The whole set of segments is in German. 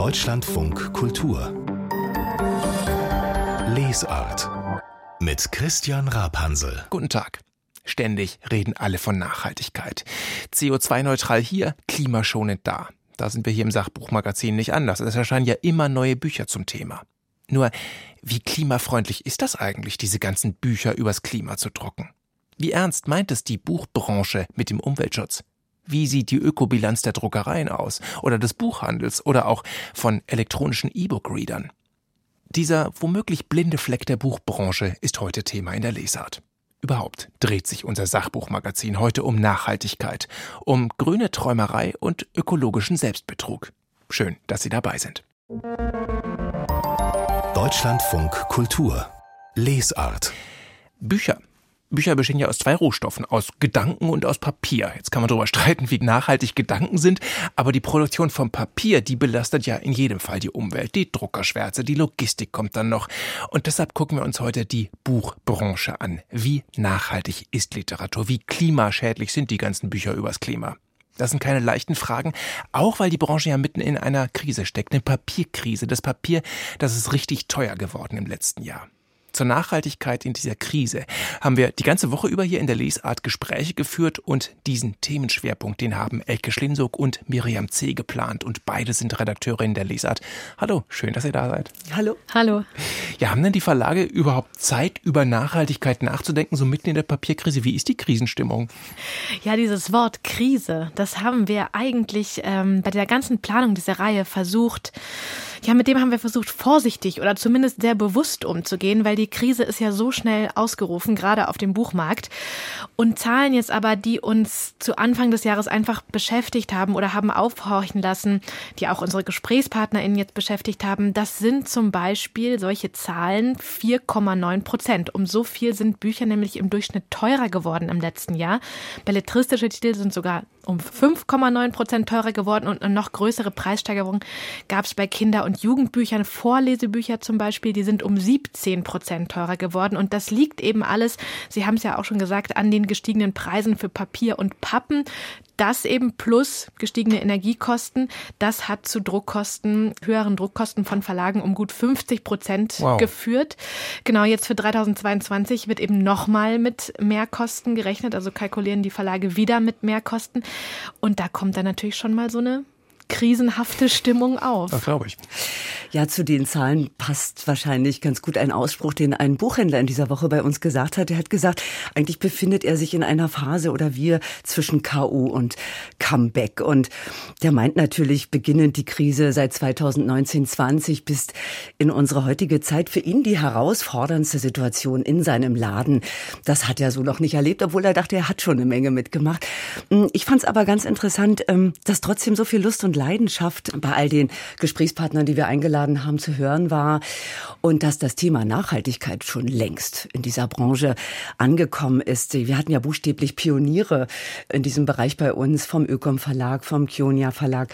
Deutschlandfunk Kultur Lesart mit Christian Rapansel. Guten Tag. Ständig reden alle von Nachhaltigkeit. CO2-neutral hier, klimaschonend da. Da sind wir hier im Sachbuchmagazin nicht anders. Es erscheinen ja immer neue Bücher zum Thema. Nur, wie klimafreundlich ist das eigentlich, diese ganzen Bücher übers Klima zu drucken? Wie ernst meint es die Buchbranche mit dem Umweltschutz? Wie sieht die Ökobilanz der Druckereien aus oder des Buchhandels oder auch von elektronischen E-Book-Readern? Dieser womöglich blinde Fleck der Buchbranche ist heute Thema in der Lesart. Überhaupt dreht sich unser Sachbuchmagazin heute um Nachhaltigkeit, um grüne Träumerei und ökologischen Selbstbetrug. Schön, dass Sie dabei sind. Deutschlandfunk Kultur Lesart Bücher Bücher bestehen ja aus zwei Rohstoffen, aus Gedanken und aus Papier. Jetzt kann man darüber streiten, wie nachhaltig Gedanken sind, aber die Produktion von Papier, die belastet ja in jedem Fall die Umwelt. Die Druckerschwärze, die Logistik kommt dann noch. Und deshalb gucken wir uns heute die Buchbranche an. Wie nachhaltig ist Literatur? Wie klimaschädlich sind die ganzen Bücher übers Klima? Das sind keine leichten Fragen, auch weil die Branche ja mitten in einer Krise steckt, eine Papierkrise. Das Papier, das ist richtig teuer geworden im letzten Jahr zur Nachhaltigkeit in dieser Krise haben wir die ganze Woche über hier in der Lesart Gespräche geführt und diesen Themenschwerpunkt, den haben Elke Schlinsog und Miriam C. geplant und beide sind Redakteurinnen der Lesart. Hallo, schön, dass ihr da seid. Hallo. Hallo. Ja, haben denn die Verlage überhaupt Zeit, über Nachhaltigkeit nachzudenken, so mitten in der Papierkrise? Wie ist die Krisenstimmung? Ja, dieses Wort Krise, das haben wir eigentlich ähm, bei der ganzen Planung dieser Reihe versucht, ja, mit dem haben wir versucht, vorsichtig oder zumindest sehr bewusst umzugehen, weil die Krise ist ja so schnell ausgerufen, gerade auf dem Buchmarkt. Und Zahlen jetzt aber, die uns zu Anfang des Jahres einfach beschäftigt haben oder haben aufhorchen lassen, die auch unsere GesprächspartnerInnen jetzt beschäftigt haben, das sind zum Beispiel solche Zahlen 4,9 Prozent. Um so viel sind Bücher nämlich im Durchschnitt teurer geworden im letzten Jahr. Belletristische Titel sind sogar um 5,9 Prozent teurer geworden und eine noch größere Preissteigerung gab es bei Kinder- und Jugendbüchern. Vorlesebücher zum Beispiel, die sind um 17 Prozent teurer geworden. Und das liegt eben alles, Sie haben es ja auch schon gesagt, an den gestiegenen Preisen für Papier und Pappen. Das eben plus gestiegene Energiekosten, das hat zu Druckkosten, höheren Druckkosten von Verlagen um gut 50 Prozent wow. geführt. Genau jetzt für 2022 wird eben nochmal mit Mehrkosten gerechnet, also kalkulieren die Verlage wieder mit Mehrkosten. Und da kommt dann natürlich schon mal so eine krisenhafte Stimmung auf. Das glaube ich. Ja, zu den Zahlen passt wahrscheinlich ganz gut ein Ausspruch, den ein Buchhändler in dieser Woche bei uns gesagt hat. Er hat gesagt, eigentlich befindet er sich in einer Phase oder wir zwischen KU und Comeback. Und der meint natürlich beginnend die Krise seit 2019, 20 bis in unsere heutige Zeit für ihn die herausforderndste Situation in seinem Laden. Das hat er so noch nicht erlebt, obwohl er dachte, er hat schon eine Menge mitgemacht. Ich fand es aber ganz interessant, ähm, dass trotzdem so viel Lust und Leidenschaft bei all den Gesprächspartnern, die wir eingeladen haben, zu hören war und dass das Thema Nachhaltigkeit schon längst in dieser Branche angekommen ist. Wir hatten ja buchstäblich Pioniere in diesem Bereich bei uns vom Ökom Verlag, vom Kionia Verlag.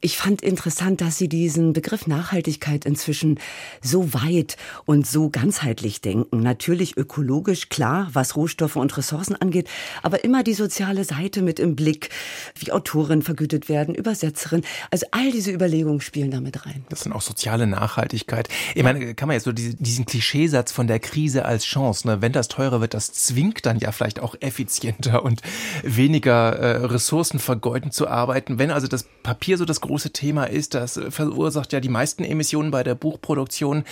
Ich fand interessant, dass sie diesen Begriff Nachhaltigkeit inzwischen so weit und so ganzheitlich denken. Natürlich ökologisch, klar, was Rohstoffe und Ressourcen angeht, aber immer die soziale Seite mit im Blick, wie Autoren vergütet werden, Übersetzerin. Also all diese Überlegungen spielen damit rein. Das sind auch soziale Nachhaltigkeit. Ich meine, kann man jetzt so diesen Klischeesatz von der Krise als Chance, ne? wenn das teurer wird, das zwingt dann ja vielleicht auch effizienter und weniger äh, ressourcenvergeudend zu arbeiten. Wenn also das Papier so das große Thema ist, das verursacht ja die meisten Emissionen bei der Buchproduktion.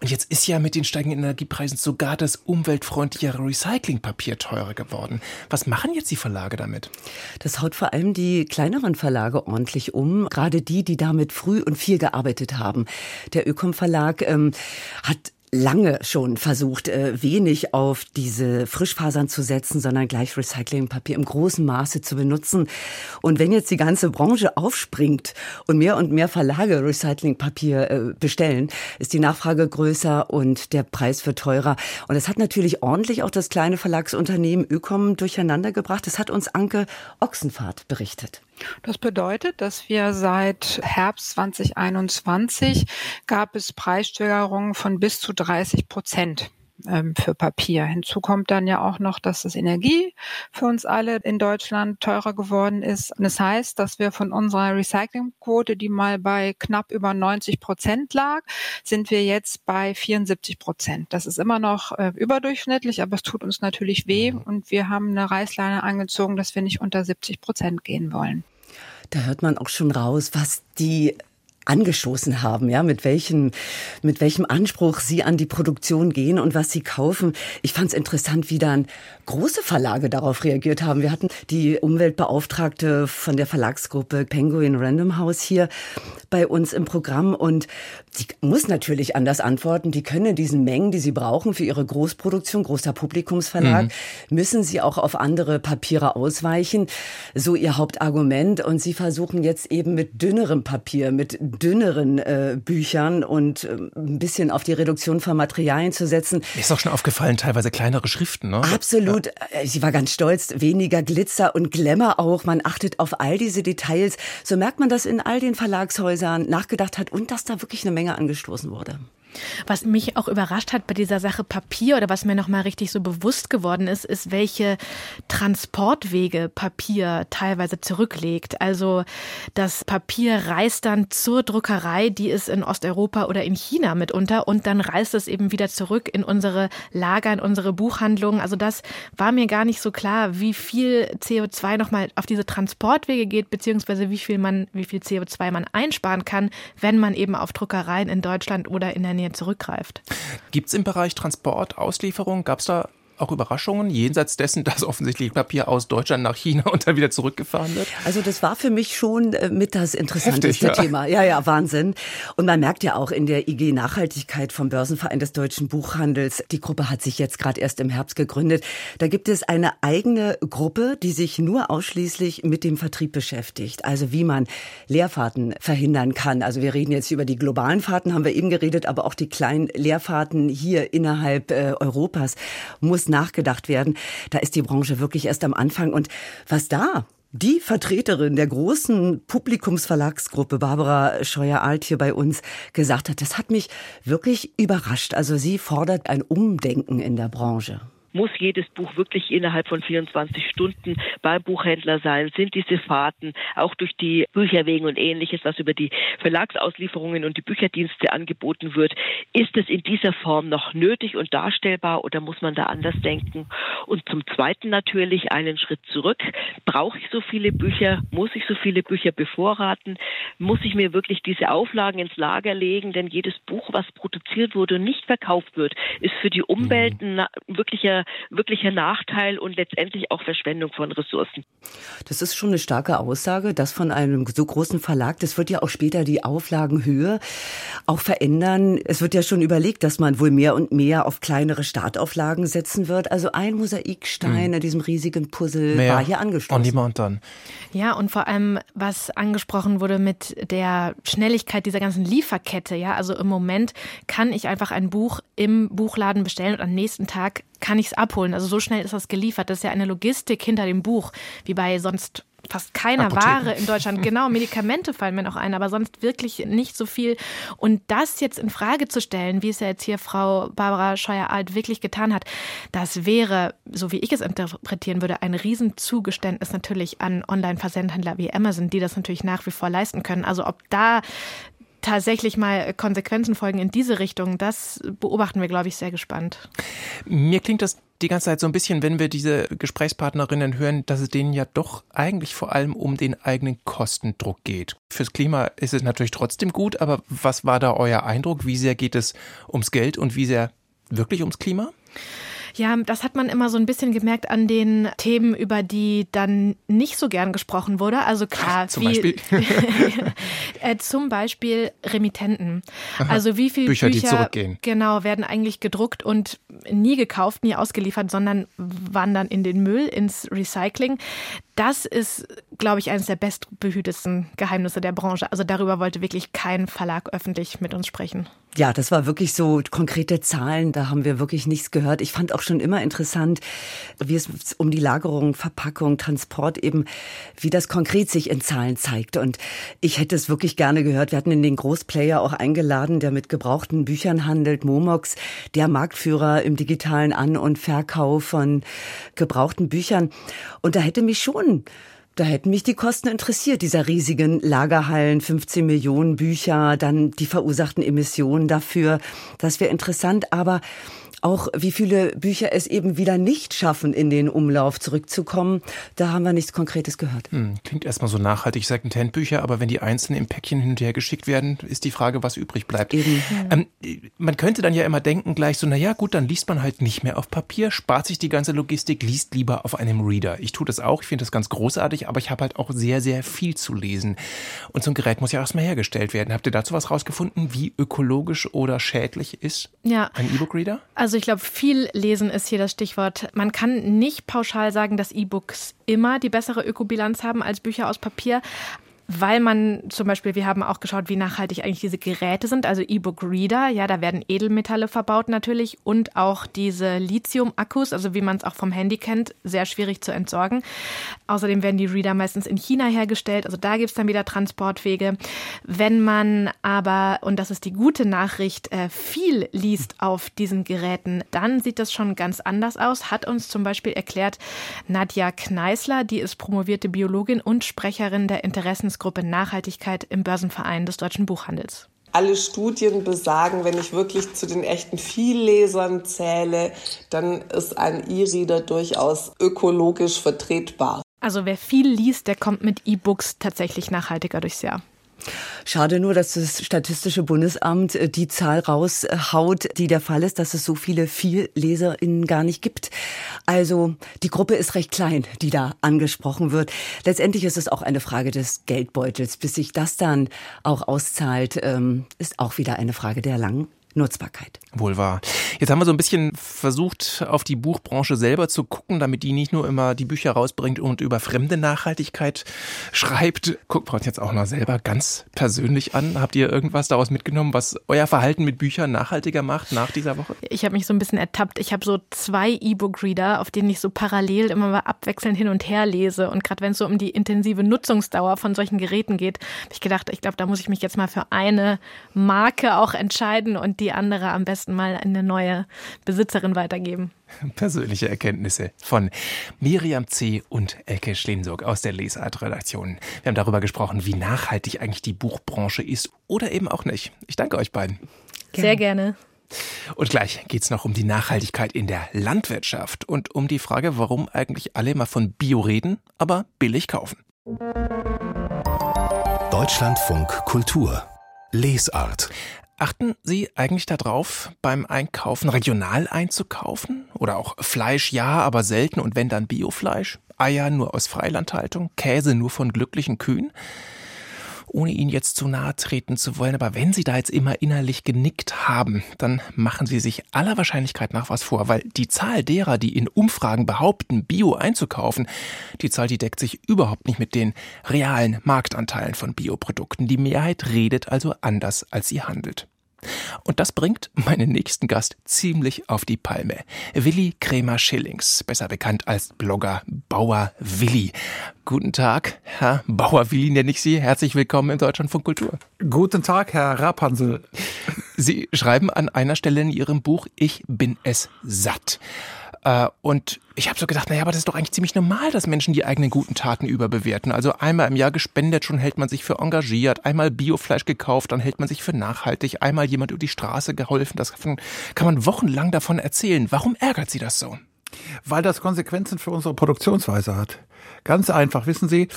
Und jetzt ist ja mit den steigenden Energiepreisen sogar das umweltfreundlichere Recyclingpapier teurer geworden. Was machen jetzt die Verlage damit? Das haut vor allem die kleineren Verlage ordentlich um um, gerade die, die damit früh und viel gearbeitet haben. Der Ökom Verlag ähm, hat lange schon versucht, äh, wenig auf diese Frischfasern zu setzen, sondern gleich Recyclingpapier im großen Maße zu benutzen. Und wenn jetzt die ganze Branche aufspringt und mehr und mehr Verlage Recyclingpapier äh, bestellen, ist die Nachfrage größer und der Preis wird teurer. Und es hat natürlich ordentlich auch das kleine Verlagsunternehmen Ökom durcheinander gebracht. Das hat uns Anke Ochsenfahrt berichtet. Das bedeutet, dass wir seit Herbst 2021 gab es Preissteigerungen von bis zu 30 Prozent ähm, für Papier. Hinzu kommt dann ja auch noch, dass das Energie für uns alle in Deutschland teurer geworden ist. Und das heißt, dass wir von unserer Recyclingquote, die mal bei knapp über 90 Prozent lag, sind wir jetzt bei 74 Prozent. Das ist immer noch äh, überdurchschnittlich, aber es tut uns natürlich weh und wir haben eine Reißleine angezogen, dass wir nicht unter 70 Prozent gehen wollen. Da hört man auch schon raus, was die angestoßen haben, ja, mit welchem, mit welchem Anspruch sie an die Produktion gehen und was sie kaufen. Ich fand es interessant, wie dann große Verlage darauf reagiert haben. Wir hatten die Umweltbeauftragte von der Verlagsgruppe Penguin Random House hier bei uns im Programm und sie muss natürlich anders antworten. Die können in diesen Mengen, die sie brauchen für ihre Großproduktion, großer Publikumsverlag, mhm. müssen sie auch auf andere Papiere ausweichen. So ihr Hauptargument. Und sie versuchen jetzt eben mit dünnerem Papier, mit dünneren äh, Büchern und äh, ein bisschen auf die Reduktion von Materialien zu setzen. Mir ist auch schon aufgefallen, teilweise kleinere Schriften, ne? Absolut. Ja. Äh, sie war ganz stolz. Weniger Glitzer und Glamour auch. Man achtet auf all diese Details. So merkt man, dass in all den Verlagshäusern nachgedacht hat und dass da wirklich eine Menge angestoßen wurde. Was mich auch überrascht hat bei dieser Sache Papier oder was mir nochmal richtig so bewusst geworden ist, ist, welche Transportwege Papier teilweise zurücklegt. Also das Papier reist dann zur Druckerei, die ist in Osteuropa oder in China mitunter und dann reist es eben wieder zurück in unsere Lager, in unsere Buchhandlungen. Also das war mir gar nicht so klar, wie viel CO2 nochmal auf diese Transportwege geht, beziehungsweise wie viel man, wie viel CO2 man einsparen kann, wenn man eben auf Druckereien in Deutschland oder in der Nähe Nähe zurückgreift. Gibt es im Bereich Transport, Auslieferung, gab es da auch Überraschungen, jenseits dessen, dass offensichtlich Papier aus Deutschland nach China und dann wieder zurückgefahren wird? Also das war für mich schon äh, mit das interessanteste Heftig, ja. Thema. Ja, ja, Wahnsinn. Und man merkt ja auch in der IG Nachhaltigkeit vom Börsenverein des deutschen Buchhandels, die Gruppe hat sich jetzt gerade erst im Herbst gegründet. Da gibt es eine eigene Gruppe, die sich nur ausschließlich mit dem Vertrieb beschäftigt. Also wie man Leerfahrten verhindern kann. Also wir reden jetzt über die globalen Fahrten, haben wir eben geredet, aber auch die kleinen Leerfahrten hier innerhalb äh, Europas muss nachgedacht werden. Da ist die Branche wirklich erst am Anfang. Und was da die Vertreterin der großen Publikumsverlagsgruppe, Barbara Scheuer-Alt, hier bei uns gesagt hat, das hat mich wirklich überrascht. Also sie fordert ein Umdenken in der Branche muss jedes Buch wirklich innerhalb von 24 Stunden beim Buchhändler sein? Sind diese Fahrten auch durch die Bücherwegen und ähnliches, was über die Verlagsauslieferungen und die Bücherdienste angeboten wird, ist es in dieser Form noch nötig und darstellbar oder muss man da anders denken? Und zum Zweiten natürlich einen Schritt zurück. Brauche ich so viele Bücher? Muss ich so viele Bücher bevorraten? Muss ich mir wirklich diese Auflagen ins Lager legen? Denn jedes Buch, was produziert wurde und nicht verkauft wird, ist für die Umwelt mhm. ein wirklicher wirklicher, Nachteil und letztendlich auch Verschwendung von Ressourcen. Das ist schon eine starke Aussage, das von einem so großen Verlag. Das wird ja auch später die Auflagenhöhe auch verändern. Es wird ja schon überlegt, dass man wohl mehr und mehr auf kleinere Startauflagen setzen wird. Also ein Mosaikstein mhm. in diesem riesigen Puzzle mehr war hier angestoßen. On demand dann. Ja, und vor allem, was angesprochen wurde mit der Schnelligkeit dieser ganzen Lieferkette. Ja, also im Moment kann ich einfach ein Buch im Buchladen bestellen und am nächsten Tag kann ich es abholen. Also so schnell ist das geliefert. Das ist ja eine Logistik hinter dem Buch, wie bei sonst fast keiner Apotheken. Ware in Deutschland. Genau, Medikamente fallen mir noch ein, aber sonst wirklich nicht so viel. Und das jetzt in Frage zu stellen, wie es ja jetzt hier Frau Barbara Scheuer-Alt wirklich getan hat, das wäre, so wie ich es interpretieren würde, ein Riesenzugeständnis natürlich an Online-Versendhändler wie Amazon, die das natürlich nach wie vor leisten können. Also ob da tatsächlich mal Konsequenzen folgen in diese Richtung, das beobachten wir, glaube ich, sehr gespannt. Mir klingt das die ganze Zeit so ein bisschen, wenn wir diese Gesprächspartnerinnen hören, dass es denen ja doch eigentlich vor allem um den eigenen Kostendruck geht. Fürs Klima ist es natürlich trotzdem gut, aber was war da euer Eindruck? Wie sehr geht es ums Geld und wie sehr wirklich ums Klima? Ja, das hat man immer so ein bisschen gemerkt an den Themen, über die dann nicht so gern gesprochen wurde. Also klar, zum Beispiel, äh, zum Beispiel Remittenten. Also wie viele Bücher, Bücher, die zurückgehen. Genau, werden eigentlich gedruckt und nie gekauft, nie ausgeliefert, sondern wandern in den Müll, ins Recycling. das ist, glaube ich, eines der bestbehütesten Geheimnisse der Branche. Also darüber wollte wirklich kein Verlag öffentlich mit uns sprechen. Ja, das war wirklich so konkrete Zahlen, da haben wir wirklich nichts gehört. Ich fand auch schon immer interessant, wie es um die Lagerung, Verpackung, Transport eben, wie das konkret sich in Zahlen zeigt. Und ich hätte es wirklich gerne gehört. Wir hatten in den Großplayer auch eingeladen, der mit gebrauchten Büchern handelt, Momox, der Marktführer im digitalen An- und Verkauf von gebrauchten Büchern. Und da hätte mich schon da hätten mich die Kosten interessiert, dieser riesigen Lagerhallen, 15 Millionen Bücher, dann die verursachten Emissionen dafür. Das wäre interessant, aber auch wie viele Bücher es eben wieder nicht schaffen, in den Umlauf zurückzukommen. Da haben wir nichts Konkretes gehört. Hm, klingt erstmal so nachhaltig, Secondhand-Bücher, aber wenn die einzeln im Päckchen hin und her geschickt werden, ist die Frage, was übrig bleibt. Eben. Ähm, man könnte dann ja immer denken gleich so, naja gut, dann liest man halt nicht mehr auf Papier, spart sich die ganze Logistik, liest lieber auf einem Reader. Ich tue das auch, ich finde das ganz großartig, aber ich habe halt auch sehr, sehr viel zu lesen. Und so ein Gerät muss ja erstmal hergestellt werden. Habt ihr dazu was rausgefunden, wie ökologisch oder schädlich ist ja. ein E-Book-Reader? Also also ich glaube, viel lesen ist hier das Stichwort. Man kann nicht pauschal sagen, dass E-Books immer die bessere Ökobilanz haben als Bücher aus Papier weil man zum Beispiel, wir haben auch geschaut, wie nachhaltig eigentlich diese Geräte sind, also E-Book-Reader, ja, da werden Edelmetalle verbaut natürlich und auch diese Lithium-Akkus, also wie man es auch vom Handy kennt, sehr schwierig zu entsorgen. Außerdem werden die Reader meistens in China hergestellt, also da gibt es dann wieder Transportwege. Wenn man aber, und das ist die gute Nachricht, äh, viel liest auf diesen Geräten, dann sieht das schon ganz anders aus, hat uns zum Beispiel erklärt Nadja Kneißler, die ist promovierte Biologin und Sprecherin der Interessens Interessensgruppe Nachhaltigkeit im Börsenverein des deutschen Buchhandels. Alle Studien besagen, wenn ich wirklich zu den echten Viellesern zähle, dann ist ein E-Reader durchaus ökologisch vertretbar. Also wer viel liest, der kommt mit E-Books tatsächlich nachhaltiger durchs Jahr. Schade nur, dass das Statistische Bundesamt äh, die Zahl raushaut, die der Fall ist, dass es so viele VielleserInnen gar nicht gibt. Also die Gruppe ist recht klein, die da angesprochen wird. Letztendlich ist es auch eine Frage des Geldbeutels. Bis sich das dann auch auszahlt, ähm, ist auch wieder eine Frage der langen Nutzbarkeit. Wohl wahr. Jetzt haben wir so ein bisschen versucht, auf die Buchbranche selber zu gucken, damit die nicht nur immer die Bücher rausbringt und über fremde Nachhaltigkeit schreibt. Guckt wir uns jetzt auch mal selber ganz persönlich an. Habt ihr irgendwas daraus mitgenommen, was euer Verhalten mit Büchern nachhaltiger macht nach dieser Woche? Ich habe mich so ein bisschen ertappt. Ich habe so zwei E-Book-Reader, auf denen ich so parallel immer mal abwechselnd hin und her lese. Und gerade wenn es so um die intensive Nutzungsdauer von solchen Geräten geht, habe ich gedacht, ich glaube, da muss ich mich jetzt mal für eine Marke auch entscheiden und die andere am besten mal eine neue Besitzerin weitergeben. Persönliche Erkenntnisse von Miriam C. und Elke Schlensog aus der Lesart-Redaktion. Wir haben darüber gesprochen, wie nachhaltig eigentlich die Buchbranche ist oder eben auch nicht. Ich danke euch beiden. Gerne. Sehr gerne. Und gleich geht es noch um die Nachhaltigkeit in der Landwirtschaft und um die Frage, warum eigentlich alle immer von Bio reden, aber billig kaufen. Deutschlandfunk Kultur Lesart Achten Sie eigentlich darauf, beim Einkaufen regional einzukaufen? Oder auch Fleisch ja, aber selten und wenn dann Biofleisch? Eier nur aus Freilandhaltung? Käse nur von glücklichen Kühen? ohne Ihnen jetzt zu nahe treten zu wollen, aber wenn Sie da jetzt immer innerlich genickt haben, dann machen Sie sich aller Wahrscheinlichkeit nach was vor, weil die Zahl derer, die in Umfragen behaupten, Bio einzukaufen, die Zahl, die deckt sich überhaupt nicht mit den realen Marktanteilen von Bioprodukten. Die Mehrheit redet also anders, als sie handelt. Und das bringt meinen nächsten Gast ziemlich auf die Palme. Willi Krämer Schillings, besser bekannt als Blogger Bauer Willi. Guten Tag, Herr Bauer Willi nenne ich Sie. Herzlich willkommen in Deutschland von Kultur. Guten Tag, Herr Rapansel. Sie schreiben an einer Stelle in Ihrem Buch, ich bin es satt. Äh, und ich habe so gedacht, naja, aber das ist doch eigentlich ziemlich normal, dass Menschen die eigenen guten Taten überbewerten. Also einmal im Jahr gespendet, schon hält man sich für engagiert, einmal Biofleisch gekauft, dann hält man sich für nachhaltig, einmal jemand über die Straße geholfen. Das kann man wochenlang davon erzählen. Warum ärgert Sie das so? Weil das Konsequenzen für unsere Produktionsweise hat. Ganz einfach, wissen Sie,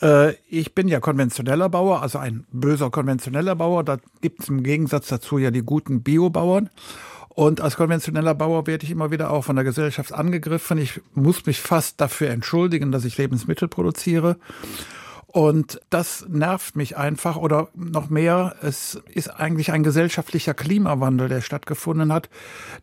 äh, ich bin ja konventioneller Bauer, also ein böser konventioneller Bauer. Da gibt es im Gegensatz dazu ja die guten Biobauern. Und als konventioneller Bauer werde ich immer wieder auch von der Gesellschaft angegriffen. Ich muss mich fast dafür entschuldigen, dass ich Lebensmittel produziere. Und das nervt mich einfach oder noch mehr, es ist eigentlich ein gesellschaftlicher Klimawandel, der stattgefunden hat,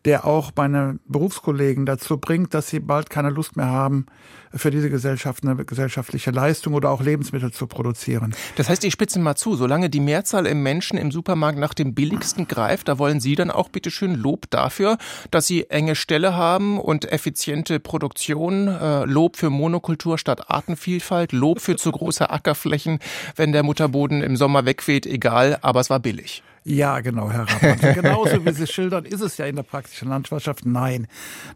der auch meine Berufskollegen dazu bringt, dass sie bald keine Lust mehr haben, für diese Gesellschaft eine gesellschaftliche Leistung oder auch Lebensmittel zu produzieren. Das heißt, ich spitze mal zu, solange die Mehrzahl im Menschen im Supermarkt nach dem billigsten greift, da wollen Sie dann auch bitteschön Lob dafür, dass Sie enge Ställe haben und effiziente Produktion, äh, Lob für Monokultur statt Artenvielfalt, Lob für zu große Ackerflächen, wenn der Mutterboden im Sommer wegweht, egal, aber es war billig. Ja, genau, Herr Rappert. Genauso wie Sie schildern, ist es ja in der praktischen Landwirtschaft. Nein,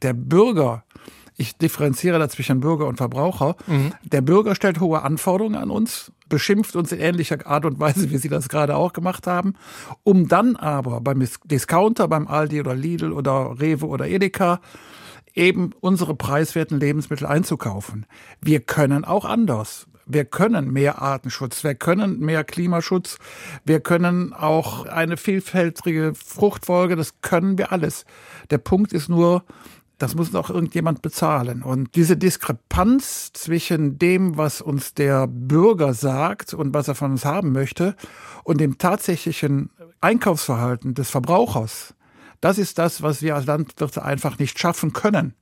der Bürger ich differenziere da zwischen Bürger und Verbraucher. Mhm. Der Bürger stellt hohe Anforderungen an uns, beschimpft uns in ähnlicher Art und Weise, wie Sie das gerade auch gemacht haben, um dann aber beim Discounter, beim Aldi oder Lidl oder Rewe oder Edeka eben unsere preiswerten Lebensmittel einzukaufen. Wir können auch anders. Wir können mehr Artenschutz, wir können mehr Klimaschutz, wir können auch eine vielfältige Fruchtfolge, das können wir alles. Der Punkt ist nur, das muss auch irgendjemand bezahlen. Und diese Diskrepanz zwischen dem, was uns der Bürger sagt und was er von uns haben möchte, und dem tatsächlichen Einkaufsverhalten des Verbrauchers, das ist das, was wir als Landwirte einfach nicht schaffen können.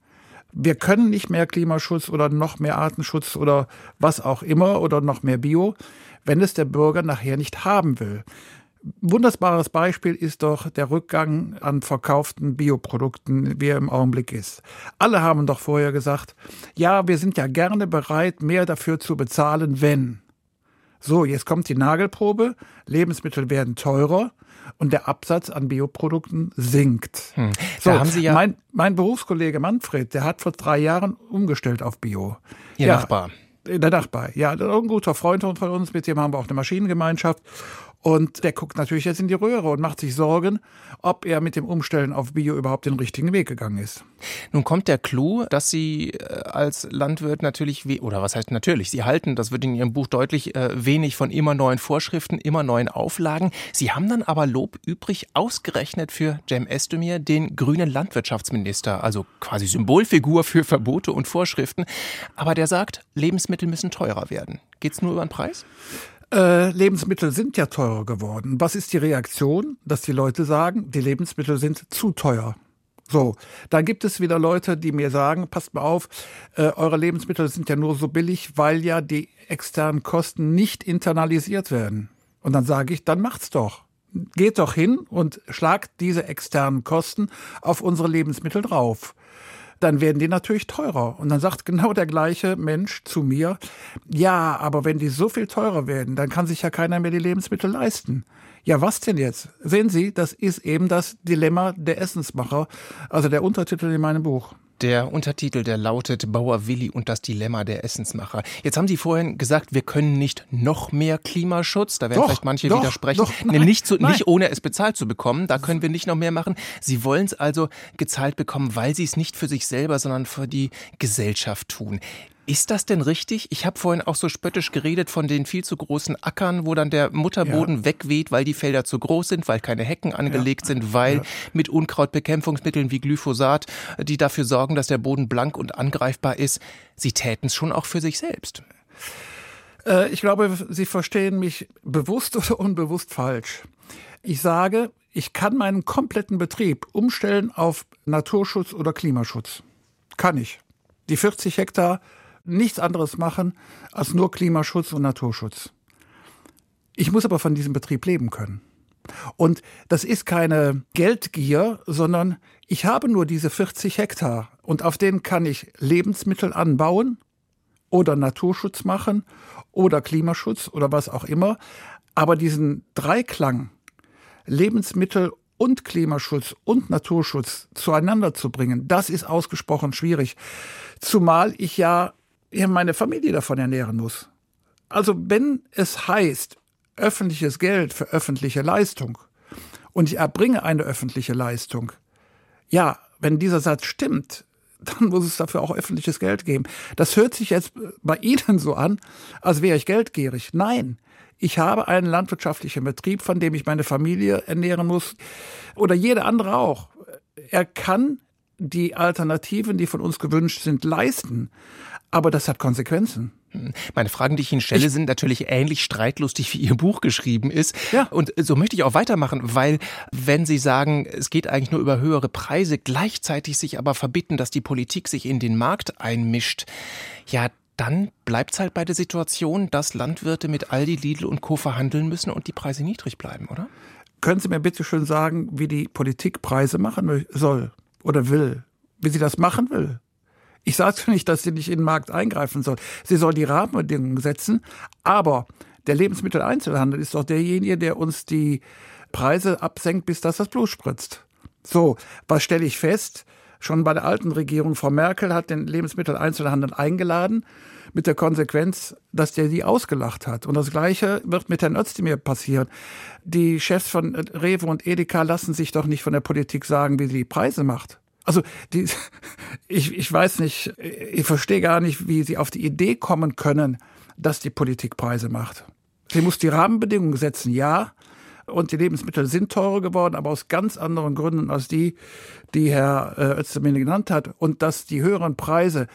Wir können nicht mehr Klimaschutz oder noch mehr Artenschutz oder was auch immer oder noch mehr Bio, wenn es der Bürger nachher nicht haben will. Wunderbares Beispiel ist doch der Rückgang an verkauften Bioprodukten, wie er im Augenblick ist. Alle haben doch vorher gesagt, ja, wir sind ja gerne bereit, mehr dafür zu bezahlen, wenn. So, jetzt kommt die Nagelprobe, Lebensmittel werden teurer und der Absatz an Bioprodukten sinkt. Hm. So, ja mein, mein Berufskollege Manfred, der hat vor drei Jahren umgestellt auf Bio. Ihr ja, Nachbar. Der Nachbar, ja, ein guter Freund von uns, mit dem haben wir auch eine Maschinengemeinschaft. Und der guckt natürlich jetzt in die Röhre und macht sich Sorgen, ob er mit dem Umstellen auf Bio überhaupt den richtigen Weg gegangen ist. Nun kommt der Clou, dass Sie äh, als Landwirt natürlich, oder was heißt natürlich, Sie halten, das wird in Ihrem Buch deutlich, äh, wenig von immer neuen Vorschriften, immer neuen Auflagen. Sie haben dann aber Lob übrig ausgerechnet für Cem Özdemir, den grünen Landwirtschaftsminister, also quasi Symbolfigur für Verbote und Vorschriften. Aber der sagt, Lebensmittel müssen teurer werden. Geht's nur über den Preis? Äh, Lebensmittel sind ja teurer geworden. Was ist die Reaktion? Dass die Leute sagen, die Lebensmittel sind zu teuer. So, dann gibt es wieder Leute, die mir sagen, passt mal auf, äh, eure Lebensmittel sind ja nur so billig, weil ja die externen Kosten nicht internalisiert werden. Und dann sage ich, dann macht's doch. Geht doch hin und schlagt diese externen Kosten auf unsere Lebensmittel drauf dann werden die natürlich teurer. Und dann sagt genau der gleiche Mensch zu mir, ja, aber wenn die so viel teurer werden, dann kann sich ja keiner mehr die Lebensmittel leisten. Ja, was denn jetzt? Sehen Sie, das ist eben das Dilemma der Essensmacher, also der Untertitel in meinem Buch. Der Untertitel, der lautet Bauer Willi und das Dilemma der Essensmacher. Jetzt haben Sie vorhin gesagt, wir können nicht noch mehr Klimaschutz. Da werden doch, vielleicht manche doch, widersprechen. Doch, nein, nicht, zu, nicht ohne es bezahlt zu bekommen. Da können wir nicht noch mehr machen. Sie wollen es also gezahlt bekommen, weil Sie es nicht für sich selber, sondern für die Gesellschaft tun. Ist das denn richtig? Ich habe vorhin auch so spöttisch geredet von den viel zu großen Ackern, wo dann der Mutterboden ja. wegweht, weil die Felder zu groß sind, weil keine Hecken angelegt ja. sind, weil ja. mit Unkrautbekämpfungsmitteln wie Glyphosat, die dafür sorgen, dass der Boden blank und angreifbar ist, sie täten es schon auch für sich selbst. Äh, ich glaube, Sie verstehen mich bewusst oder unbewusst falsch. Ich sage, ich kann meinen kompletten Betrieb umstellen auf Naturschutz oder Klimaschutz. Kann ich. Die 40 Hektar nichts anderes machen als nur Klimaschutz und Naturschutz. Ich muss aber von diesem Betrieb leben können. Und das ist keine Geldgier, sondern ich habe nur diese 40 Hektar und auf denen kann ich Lebensmittel anbauen oder Naturschutz machen oder Klimaschutz oder was auch immer. Aber diesen Dreiklang Lebensmittel und Klimaschutz und Naturschutz zueinander zu bringen, das ist ausgesprochen schwierig. Zumal ich ja ja meine Familie davon ernähren muss. Also wenn es heißt, öffentliches Geld für öffentliche Leistung und ich erbringe eine öffentliche Leistung, ja, wenn dieser Satz stimmt, dann muss es dafür auch öffentliches Geld geben. Das hört sich jetzt bei Ihnen so an, als wäre ich geldgierig. Nein, ich habe einen landwirtschaftlichen Betrieb, von dem ich meine Familie ernähren muss oder jeder andere auch. Er kann die Alternativen, die von uns gewünscht sind, leisten. Aber das hat Konsequenzen. Hm. Meine Fragen, die ich Ihnen stelle, sind natürlich ähnlich streitlustig, wie Ihr Buch geschrieben ist. Ja. Und so möchte ich auch weitermachen, weil wenn Sie sagen, es geht eigentlich nur über höhere Preise, gleichzeitig sich aber verbitten, dass die Politik sich in den Markt einmischt, ja, dann bleibt es halt bei der Situation, dass Landwirte mit Aldi, Lidl und Co. verhandeln müssen und die Preise niedrig bleiben, oder? Können Sie mir bitte schön sagen, wie die Politik Preise machen soll oder will? Wie sie das machen will? Ich sage nicht, dass sie nicht in den Markt eingreifen soll. Sie soll die Rahmenbedingungen setzen, aber der Lebensmitteleinzelhandel ist doch derjenige, der uns die Preise absenkt, bis das das Blut spritzt. So, was stelle ich fest? Schon bei der alten Regierung, Frau Merkel hat den Lebensmitteleinzelhandel eingeladen, mit der Konsequenz, dass der die ausgelacht hat. Und das Gleiche wird mit Herrn Özdemir passieren. Die Chefs von Rewe und Edeka lassen sich doch nicht von der Politik sagen, wie sie die Preise macht. Also die, ich, ich weiß nicht, ich verstehe gar nicht, wie sie auf die Idee kommen können, dass die Politik Preise macht. Sie muss die Rahmenbedingungen setzen, ja. Und die Lebensmittel sind teurer geworden, aber aus ganz anderen Gründen als die, die Herr äh, Özdemir genannt hat. Und dass die höheren Preise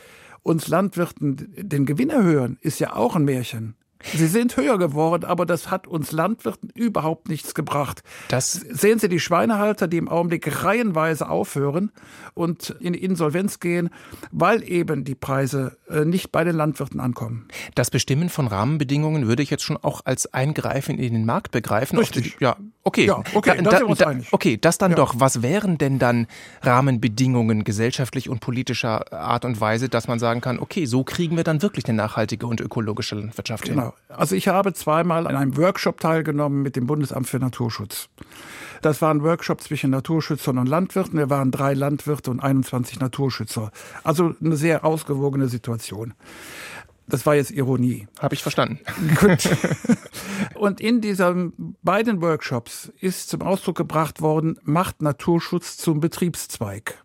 uns Landwirten den Gewinn erhöhen, ist ja auch ein Märchen. Sie sind höher geworden, aber das hat uns Landwirten überhaupt nichts gebracht. Das Sehen Sie die Schweinehalter, die im Augenblick reihenweise aufhören und in Insolvenz gehen, weil eben die Preise äh, nicht bei den Landwirten ankommen. Das Bestimmen von Rahmenbedingungen würde ich jetzt schon auch als Eingreifen in den Markt begreifen. Richtig. Die, ja, okay. Ja, okay, da, da, da, okay, das dann ja. doch. Was wären denn dann Rahmenbedingungen gesellschaftlich und politischer Art und Weise, dass man sagen kann, okay, so kriegen wir dann wirklich eine nachhaltige und ökologische Landwirtschaft genau. hin? Also ich habe zweimal an einem Workshop teilgenommen mit dem Bundesamt für Naturschutz. Das war ein Workshop zwischen Naturschützern und Landwirten. Wir waren drei Landwirte und 21 Naturschützer. Also eine sehr ausgewogene Situation. Das war jetzt Ironie. Habe ich verstanden. Gut. Und in diesen beiden Workshops ist zum Ausdruck gebracht worden, macht Naturschutz zum Betriebszweig.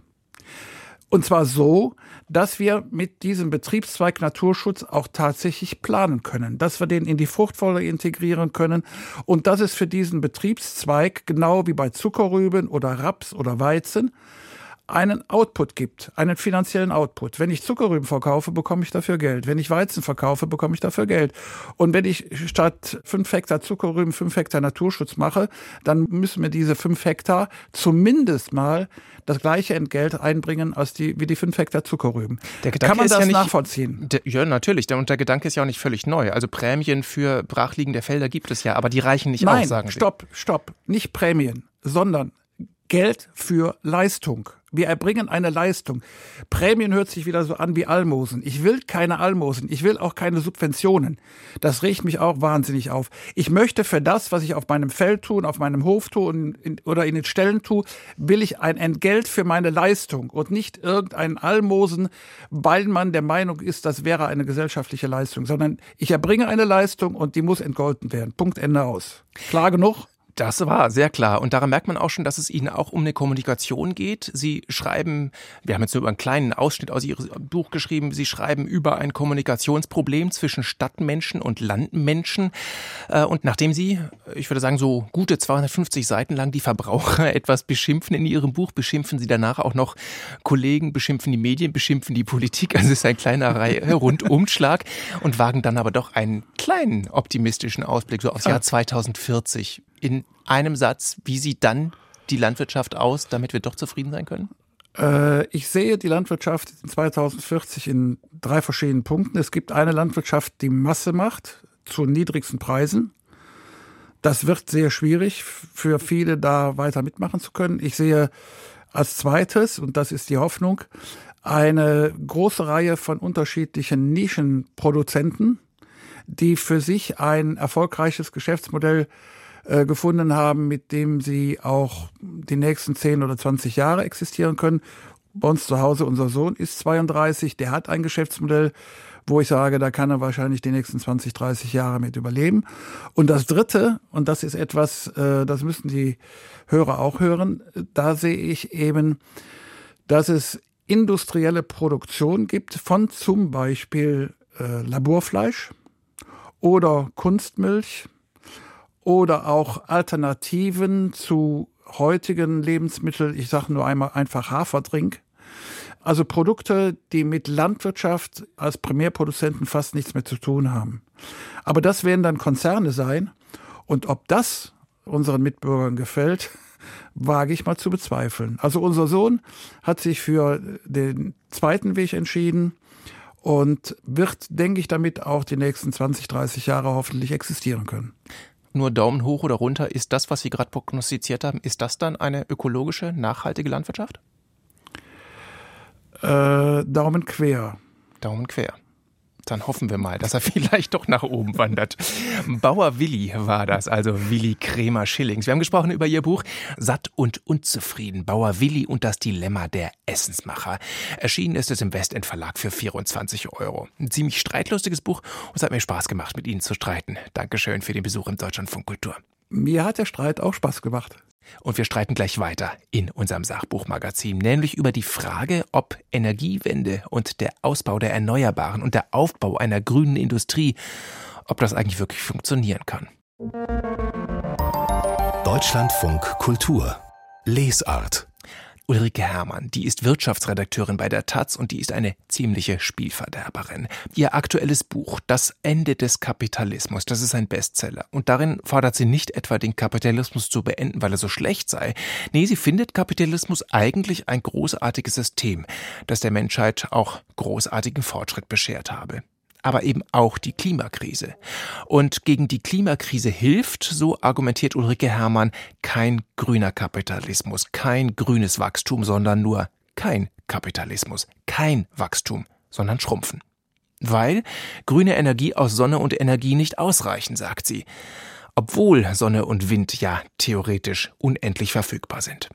Und zwar so, dass wir mit diesem Betriebszweig Naturschutz auch tatsächlich planen können, dass wir den in die Fruchtfolge integrieren können. Und dass es für diesen Betriebszweig, genau wie bei Zuckerrüben oder Raps oder Weizen, einen Output gibt, einen finanziellen Output. Wenn ich Zuckerrüben verkaufe, bekomme ich dafür Geld. Wenn ich Weizen verkaufe, bekomme ich dafür Geld. Und wenn ich statt fünf Hektar Zuckerrüben fünf Hektar Naturschutz mache, dann müssen wir diese fünf Hektar zumindest mal das gleiche Entgelt einbringen als die, wie die fünf Hektar Zuckerrüben. Kann man das ja nicht, nachvollziehen? Der, ja, natürlich. Und der Gedanke ist ja auch nicht völlig neu. Also Prämien für brachliegende Felder gibt es ja, aber die reichen nicht Nein, aus, sagen Sie. Stopp, stopp. Nicht Prämien, sondern Geld für Leistung. Wir erbringen eine Leistung. Prämien hört sich wieder so an wie Almosen. Ich will keine Almosen. Ich will auch keine Subventionen. Das regt mich auch wahnsinnig auf. Ich möchte für das, was ich auf meinem Feld tue, auf meinem Hof in, oder in den Stellen tue, will ich ein Entgelt für meine Leistung und nicht irgendein Almosen, weil man der Meinung ist, das wäre eine gesellschaftliche Leistung, sondern ich erbringe eine Leistung und die muss entgolten werden. Punkt Ende aus. Klar genug? Das war sehr klar. Und daran merkt man auch schon, dass es Ihnen auch um eine Kommunikation geht. Sie schreiben, wir haben jetzt nur über einen kleinen Ausschnitt aus Ihrem Buch geschrieben, Sie schreiben über ein Kommunikationsproblem zwischen Stadtmenschen und Landmenschen. Äh, und nachdem Sie, ich würde sagen, so gute 250 Seiten lang die Verbraucher etwas beschimpfen in Ihrem Buch, beschimpfen Sie danach auch noch Kollegen, beschimpfen die Medien, beschimpfen die Politik. Also es ist ein kleiner Rundumschlag und wagen dann aber doch einen kleinen optimistischen Ausblick so aufs Jahr 2040 in einem Satz, wie sieht dann die Landwirtschaft aus, damit wir doch zufrieden sein können? Äh, ich sehe die Landwirtschaft 2040 in drei verschiedenen Punkten. Es gibt eine Landwirtschaft, die Masse macht zu niedrigsten Preisen. Das wird sehr schwierig für viele, da weiter mitmachen zu können. Ich sehe als zweites, und das ist die Hoffnung, eine große Reihe von unterschiedlichen Nischenproduzenten, die für sich ein erfolgreiches Geschäftsmodell äh, gefunden haben, mit dem sie auch die nächsten 10 oder 20 Jahre existieren können. Bei uns zu Hause, unser Sohn ist 32, der hat ein Geschäftsmodell, wo ich sage, da kann er wahrscheinlich die nächsten 20, 30 Jahre mit überleben. Und das Dritte, und das ist etwas, äh, das müssen die Hörer auch hören, da sehe ich eben, dass es industrielle Produktion gibt von zum Beispiel äh, Laborfleisch oder Kunstmilch oder auch Alternativen zu heutigen Lebensmitteln. Ich sage nur einmal einfach Haferdrink. Also Produkte, die mit Landwirtschaft als Primärproduzenten fast nichts mehr zu tun haben. Aber das werden dann Konzerne sein. Und ob das unseren Mitbürgern gefällt, wage ich mal zu bezweifeln. Also unser Sohn hat sich für den zweiten Weg entschieden und wird, denke ich, damit auch die nächsten 20, 30 Jahre hoffentlich existieren können. Nur Daumen hoch oder runter, ist das, was Sie gerade prognostiziert haben, ist das dann eine ökologische, nachhaltige Landwirtschaft? Äh, Daumen quer. Daumen quer. Dann hoffen wir mal, dass er vielleicht doch nach oben wandert. Bauer Willi war das, also Willi Kremer Schillings. Wir haben gesprochen über ihr Buch Satt und unzufrieden. Bauer Willi und das Dilemma der Essensmacher. Erschienen ist es im Westend Verlag für 24 Euro. Ein ziemlich streitlustiges Buch und es hat mir Spaß gemacht, mit Ihnen zu streiten. Dankeschön für den Besuch im Deutschlandfunk Kultur. Mir hat der Streit auch Spaß gemacht. Und wir streiten gleich weiter in unserem Sachbuchmagazin, nämlich über die Frage, ob Energiewende und der Ausbau der Erneuerbaren und der Aufbau einer grünen Industrie, ob das eigentlich wirklich funktionieren kann. Deutschlandfunk Kultur Lesart Ulrike Herrmann, die ist Wirtschaftsredakteurin bei der Taz und die ist eine ziemliche Spielverderberin. Ihr aktuelles Buch Das Ende des Kapitalismus, das ist ein Bestseller. Und darin fordert sie nicht etwa den Kapitalismus zu beenden, weil er so schlecht sei. Nee, sie findet Kapitalismus eigentlich ein großartiges System, das der Menschheit auch großartigen Fortschritt beschert habe aber eben auch die Klimakrise. Und gegen die Klimakrise hilft, so argumentiert Ulrike Herrmann, kein grüner Kapitalismus, kein grünes Wachstum, sondern nur kein Kapitalismus, kein Wachstum, sondern Schrumpfen. Weil grüne Energie aus Sonne und Energie nicht ausreichen, sagt sie. Obwohl Sonne und Wind ja theoretisch unendlich verfügbar sind.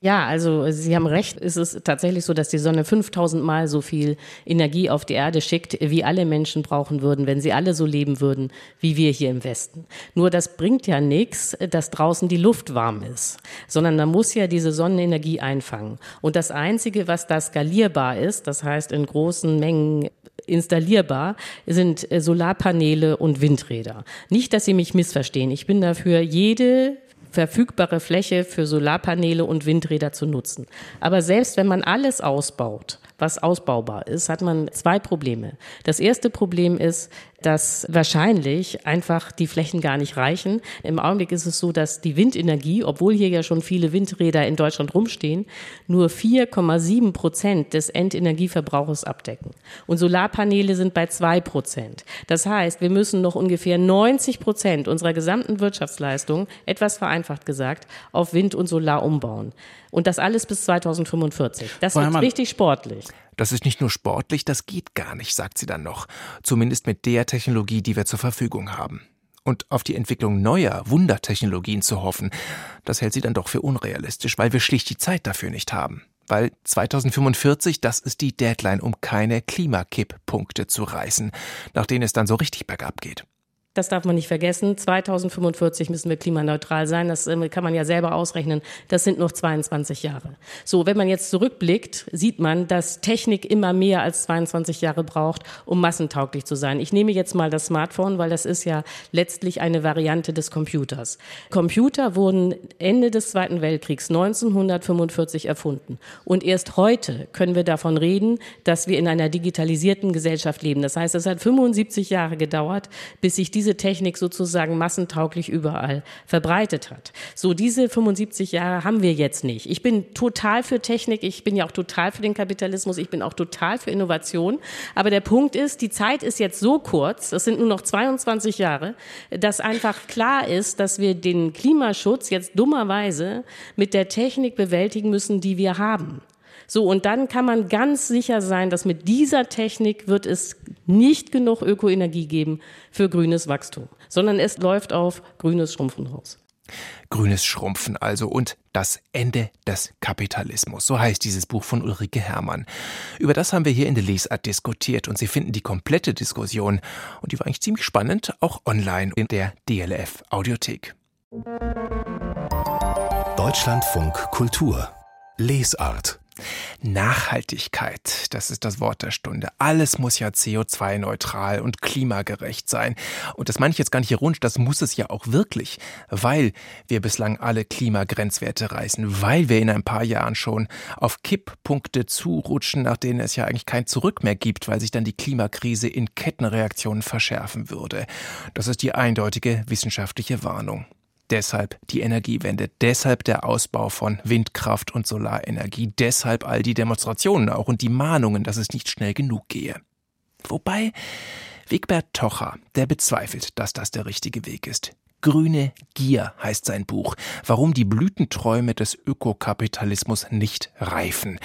Ja, also Sie haben recht. Es ist tatsächlich so, dass die Sonne 5000 Mal so viel Energie auf die Erde schickt, wie alle Menschen brauchen würden, wenn sie alle so leben würden, wie wir hier im Westen. Nur das bringt ja nichts, dass draußen die Luft warm ist, sondern man muss ja diese Sonnenenergie einfangen. Und das Einzige, was da skalierbar ist, das heißt in großen Mengen installierbar, sind Solarpaneele und Windräder. Nicht, dass Sie mich missverstehen. Ich bin dafür, jede verfügbare Fläche für Solarpaneele und Windräder zu nutzen. Aber selbst wenn man alles ausbaut, was ausbaubar ist, hat man zwei Probleme. Das erste Problem ist, dass wahrscheinlich einfach die Flächen gar nicht reichen. Im Augenblick ist es so, dass die Windenergie, obwohl hier ja schon viele Windräder in Deutschland rumstehen, nur 4,7 Prozent des Endenergieverbrauchs abdecken. Und Solarpaneele sind bei zwei Prozent. Das heißt, wir müssen noch ungefähr 90 Prozent unserer gesamten Wirtschaftsleistung, etwas vereinfacht gesagt, auf Wind und Solar umbauen. Und das alles bis 2045. Das wird richtig sportlich. Das ist nicht nur sportlich, das geht gar nicht, sagt sie dann noch. Zumindest mit der Technologie, die wir zur Verfügung haben. Und auf die Entwicklung neuer Wundertechnologien zu hoffen, das hält sie dann doch für unrealistisch, weil wir schlicht die Zeit dafür nicht haben. Weil 2045, das ist die Deadline, um keine Klimakipppunkte zu reißen, nach denen es dann so richtig bergab geht. Das darf man nicht vergessen. 2045 müssen wir klimaneutral sein. Das ähm, kann man ja selber ausrechnen. Das sind noch 22 Jahre. So, wenn man jetzt zurückblickt, sieht man, dass Technik immer mehr als 22 Jahre braucht, um massentauglich zu sein. Ich nehme jetzt mal das Smartphone, weil das ist ja letztlich eine Variante des Computers. Computer wurden Ende des Zweiten Weltkriegs 1945 erfunden. Und erst heute können wir davon reden, dass wir in einer digitalisierten Gesellschaft leben. Das heißt, es hat 75 Jahre gedauert, bis sich diese diese Technik sozusagen massentauglich überall verbreitet hat. So diese 75 Jahre haben wir jetzt nicht. Ich bin total für Technik, ich bin ja auch total für den Kapitalismus, ich bin auch total für Innovation. Aber der Punkt ist, die Zeit ist jetzt so kurz, das sind nur noch 22 Jahre, dass einfach klar ist, dass wir den Klimaschutz jetzt dummerweise mit der Technik bewältigen müssen, die wir haben. So, und dann kann man ganz sicher sein, dass mit dieser Technik wird es nicht genug Ökoenergie geben für grünes Wachstum, sondern es läuft auf grünes Schrumpfen raus. Grünes Schrumpfen also und das Ende des Kapitalismus. So heißt dieses Buch von Ulrike Herrmann. Über das haben wir hier in der Lesart diskutiert und Sie finden die komplette Diskussion, und die war eigentlich ziemlich spannend, auch online in der DLF Audiothek. Deutschlandfunk Kultur Lesart Nachhaltigkeit, das ist das Wort der Stunde. Alles muss ja CO2-neutral und klimagerecht sein. Und das meine ich jetzt gar nicht ironisch, das muss es ja auch wirklich, weil wir bislang alle Klimagrenzwerte reißen, weil wir in ein paar Jahren schon auf Kipppunkte zurutschen, nach denen es ja eigentlich kein Zurück mehr gibt, weil sich dann die Klimakrise in Kettenreaktionen verschärfen würde. Das ist die eindeutige wissenschaftliche Warnung. Deshalb die Energiewende, deshalb der Ausbau von Windkraft und Solarenergie, deshalb all die Demonstrationen auch und die Mahnungen, dass es nicht schnell genug gehe. Wobei Wigbert Tocher, der bezweifelt, dass das der richtige Weg ist. Grüne Gier heißt sein Buch, warum die Blütenträume des Ökokapitalismus nicht reifen.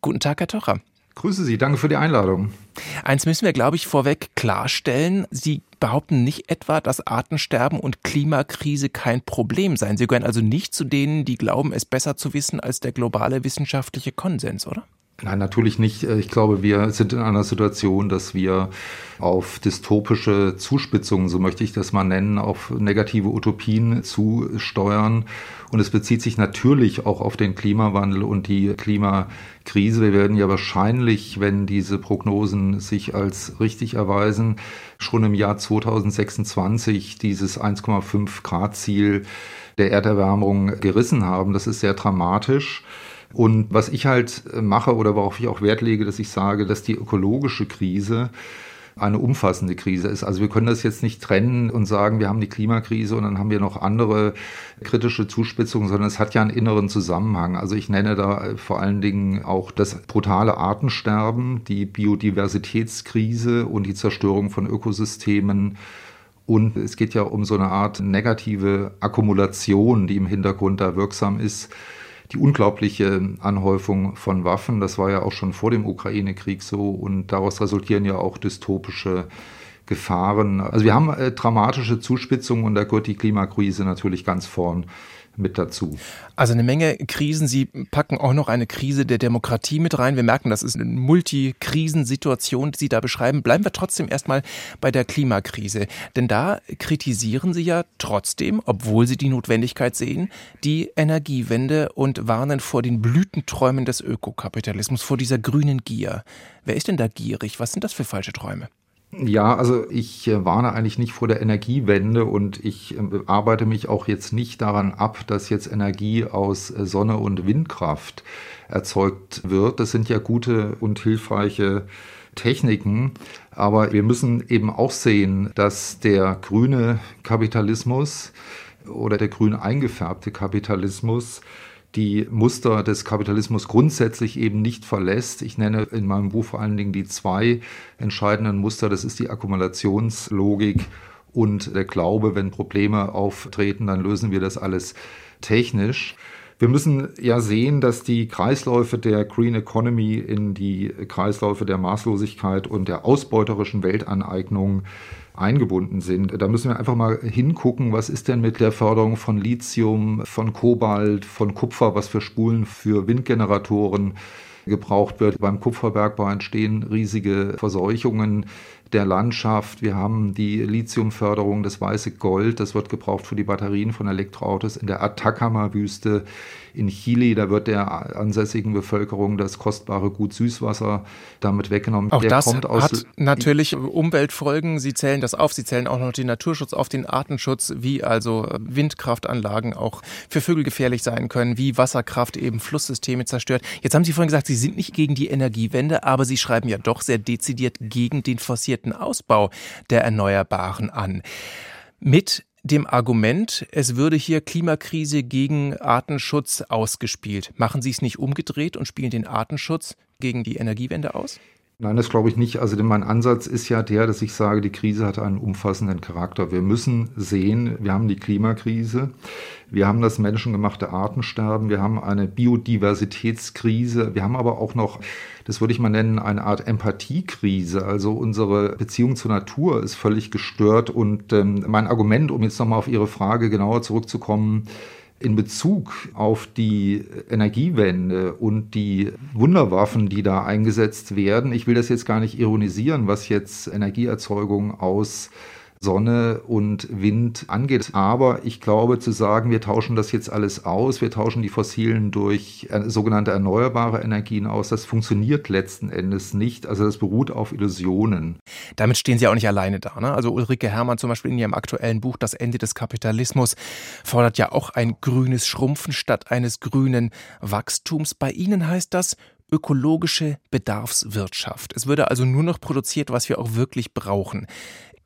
Guten Tag, Herr Tocher. Grüße Sie, danke für die Einladung. Eins müssen wir, glaube ich, vorweg klarstellen. Sie behaupten nicht etwa, dass Artensterben und Klimakrise kein Problem seien. Sie gehören also nicht zu denen, die glauben, es besser zu wissen als der globale wissenschaftliche Konsens, oder? Nein, natürlich nicht. Ich glaube, wir sind in einer Situation, dass wir auf dystopische Zuspitzungen, so möchte ich das mal nennen, auf negative Utopien zusteuern. Und es bezieht sich natürlich auch auf den Klimawandel und die Klimakrise. Wir werden ja wahrscheinlich, wenn diese Prognosen sich als richtig erweisen, schon im Jahr 2026 dieses 1,5 Grad Ziel der Erderwärmung gerissen haben. Das ist sehr dramatisch. Und was ich halt mache oder worauf ich auch Wert lege, dass ich sage, dass die ökologische Krise eine umfassende Krise ist. Also wir können das jetzt nicht trennen und sagen, wir haben die Klimakrise und dann haben wir noch andere kritische Zuspitzungen, sondern es hat ja einen inneren Zusammenhang. Also ich nenne da vor allen Dingen auch das brutale Artensterben, die Biodiversitätskrise und die Zerstörung von Ökosystemen. Und es geht ja um so eine Art negative Akkumulation, die im Hintergrund da wirksam ist die unglaubliche Anhäufung von Waffen. Das war ja auch schon vor dem Ukraine-Krieg so und daraus resultieren ja auch dystopische Gefahren. Also wir haben äh, dramatische Zuspitzungen und da gehört die Klimakrise natürlich ganz vorn mit dazu. Also eine Menge Krisen. Sie packen auch noch eine Krise der Demokratie mit rein. Wir merken, das ist eine Multikrisensituation, die Sie da beschreiben. Bleiben wir trotzdem erstmal bei der Klimakrise. Denn da kritisieren Sie ja trotzdem, obwohl Sie die Notwendigkeit sehen, die Energiewende und warnen vor den Blütenträumen des Ökokapitalismus, vor dieser grünen Gier. Wer ist denn da gierig? Was sind das für falsche Träume? Ja, also ich äh, warne eigentlich nicht vor der Energiewende und ich äh, arbeite mich auch jetzt nicht daran ab, dass jetzt Energie aus äh, Sonne und Windkraft erzeugt wird. Das sind ja gute und hilfreiche Techniken, aber wir müssen eben auch sehen, dass der grüne Kapitalismus oder der grün eingefärbte Kapitalismus die Muster des Kapitalismus grundsätzlich eben nicht verlässt. Ich nenne in meinem Buch vor allen Dingen die zwei entscheidenden Muster. Das ist die Akkumulationslogik und der Glaube, wenn Probleme auftreten, dann lösen wir das alles technisch. Wir müssen ja sehen, dass die Kreisläufe der Green Economy in die Kreisläufe der Maßlosigkeit und der ausbeuterischen Weltaneignung eingebunden sind. Da müssen wir einfach mal hingucken, was ist denn mit der Förderung von Lithium, von Kobalt, von Kupfer, was für Spulen für Windgeneratoren gebraucht wird. Beim Kupferbergbau entstehen riesige Verseuchungen der Landschaft. Wir haben die Lithiumförderung, das weiße Gold, das wird gebraucht für die Batterien von Elektroautos in der Atacama-Wüste in Chile. Da wird der ansässigen Bevölkerung das kostbare Gut Süßwasser damit weggenommen. Auch der das hat natürlich Umweltfolgen. Sie zählen das auf. Sie zählen auch noch den Naturschutz auf, den Artenschutz, wie also Windkraftanlagen auch für Vögel gefährlich sein können, wie Wasserkraft eben Flusssysteme zerstört. Jetzt haben Sie vorhin gesagt, Sie sind nicht gegen die Energiewende, aber Sie schreiben ja doch sehr dezidiert gegen den forcierten forcierten Ausbau der Erneuerbaren an. Mit dem Argument, es würde hier Klimakrise gegen Artenschutz ausgespielt. Machen Sie es nicht umgedreht und spielen den Artenschutz gegen die Energiewende aus? Nein, das glaube ich nicht. Also mein Ansatz ist ja der, dass ich sage, die Krise hat einen umfassenden Charakter. Wir müssen sehen, wir haben die Klimakrise, wir haben das menschengemachte Artensterben, wir haben eine Biodiversitätskrise, wir haben aber auch noch, das würde ich mal nennen, eine Art Empathiekrise. Also unsere Beziehung zur Natur ist völlig gestört. Und ähm, mein Argument, um jetzt nochmal auf Ihre Frage genauer zurückzukommen, in Bezug auf die Energiewende und die Wunderwaffen, die da eingesetzt werden, ich will das jetzt gar nicht ironisieren, was jetzt Energieerzeugung aus Sonne und Wind angeht. Aber ich glaube zu sagen, wir tauschen das jetzt alles aus, wir tauschen die fossilen durch äh, sogenannte erneuerbare Energien aus, das funktioniert letzten Endes nicht. Also das beruht auf Illusionen. Damit stehen Sie auch nicht alleine da. Ne? Also Ulrike Herrmann zum Beispiel in ihrem aktuellen Buch Das Ende des Kapitalismus fordert ja auch ein grünes Schrumpfen statt eines grünen Wachstums. Bei Ihnen heißt das ökologische Bedarfswirtschaft. Es würde also nur noch produziert, was wir auch wirklich brauchen.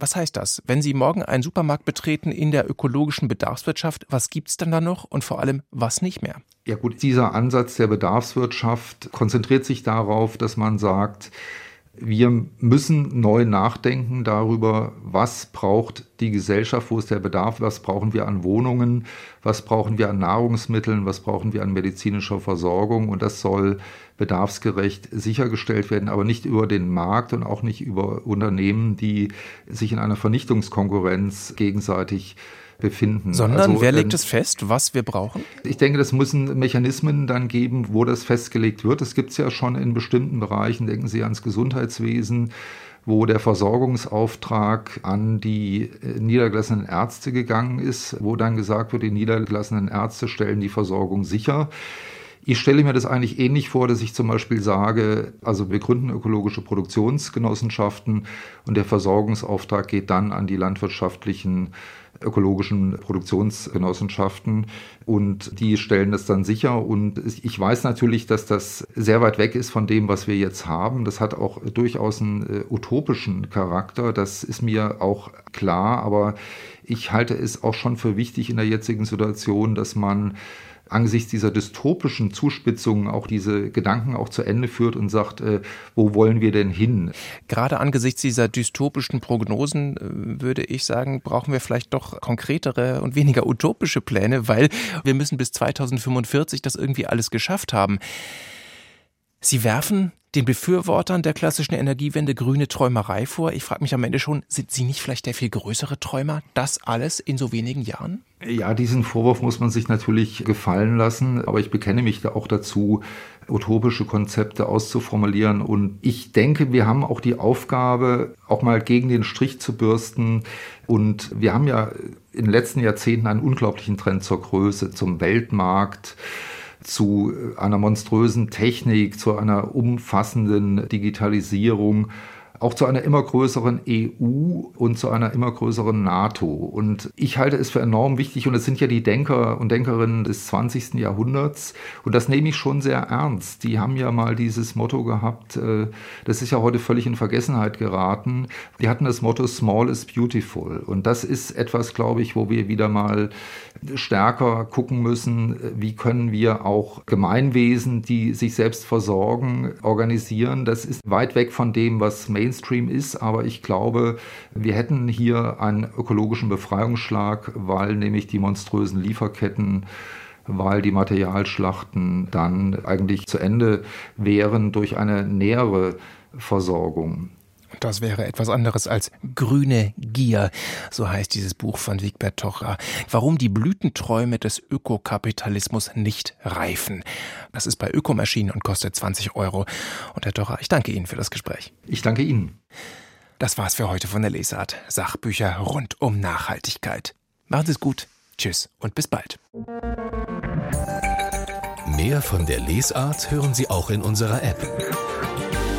Was heißt das? Wenn Sie morgen einen Supermarkt betreten in der ökologischen Bedarfswirtschaft, was gibt es dann da noch und vor allem was nicht mehr? Ja gut, dieser Ansatz der Bedarfswirtschaft konzentriert sich darauf, dass man sagt, wir müssen neu nachdenken darüber, was braucht die Gesellschaft, wo ist der Bedarf, was brauchen wir an Wohnungen, was brauchen wir an Nahrungsmitteln, was brauchen wir an medizinischer Versorgung. Und das soll bedarfsgerecht sichergestellt werden, aber nicht über den Markt und auch nicht über Unternehmen, die sich in einer Vernichtungskonkurrenz gegenseitig befinden. Sondern also, wer legt ähm, es fest, was wir brauchen? Ich denke, das müssen Mechanismen dann geben, wo das festgelegt wird. Es gibt es ja schon in bestimmten Bereichen, denken Sie ans Gesundheitswesen, wo der Versorgungsauftrag an die äh, niedergelassenen Ärzte gegangen ist, wo dann gesagt wird, die niedergelassenen Ärzte stellen die Versorgung sicher. Ich stelle mir das eigentlich ähnlich vor, dass ich zum Beispiel sage, also wir gründen ökologische Produktionsgenossenschaften und der Versorgungsauftrag geht dann an die landwirtschaftlichen ökologischen Produktionsgenossenschaften und die stellen das dann sicher. Und ich weiß natürlich, dass das sehr weit weg ist von dem, was wir jetzt haben. Das hat auch durchaus einen äh, utopischen Charakter. Das ist mir auch klar. Aber ich halte es auch schon für wichtig in der jetzigen Situation, dass man angesichts dieser dystopischen Zuspitzungen auch diese Gedanken auch zu Ende führt und sagt, äh, wo wollen wir denn hin? Gerade angesichts dieser dystopischen Prognosen äh, würde ich sagen, brauchen wir vielleicht doch konkretere und weniger utopische Pläne, weil wir müssen bis 2045 das irgendwie alles geschafft haben. Sie werfen den Befürwortern der klassischen Energiewende grüne Träumerei vor. Ich frage mich am Ende schon, sind Sie nicht vielleicht der viel größere Träumer? Das alles in so wenigen Jahren? Ja, diesen Vorwurf muss man sich natürlich gefallen lassen, aber ich bekenne mich da auch dazu, utopische Konzepte auszuformulieren. Und ich denke, wir haben auch die Aufgabe, auch mal gegen den Strich zu bürsten. Und wir haben ja in den letzten Jahrzehnten einen unglaublichen Trend zur Größe, zum Weltmarkt zu einer monströsen Technik, zu einer umfassenden Digitalisierung auch zu einer immer größeren EU und zu einer immer größeren NATO. Und ich halte es für enorm wichtig, und es sind ja die Denker und Denkerinnen des 20. Jahrhunderts, und das nehme ich schon sehr ernst. Die haben ja mal dieses Motto gehabt, äh, das ist ja heute völlig in Vergessenheit geraten. Die hatten das Motto Small is Beautiful. Und das ist etwas, glaube ich, wo wir wieder mal stärker gucken müssen, wie können wir auch Gemeinwesen, die sich selbst versorgen, organisieren. Das ist weit weg von dem, was Mainstream Mainstream ist, aber ich glaube, wir hätten hier einen ökologischen Befreiungsschlag, weil nämlich die monströsen Lieferketten weil die Materialschlachten dann eigentlich zu Ende wären durch eine nähere Versorgung. Das wäre etwas anderes als grüne Gier, so heißt dieses Buch von Wigbert Tocher. Warum die Blütenträume des Ökokapitalismus nicht reifen. Das ist bei Ökom erschienen und kostet 20 Euro. Und Herr Tocher, ich danke Ihnen für das Gespräch. Ich danke Ihnen. Das war's für heute von der Lesart. Sachbücher rund um Nachhaltigkeit. Machen Sie es gut. Tschüss und bis bald. Mehr von der Lesart hören Sie auch in unserer App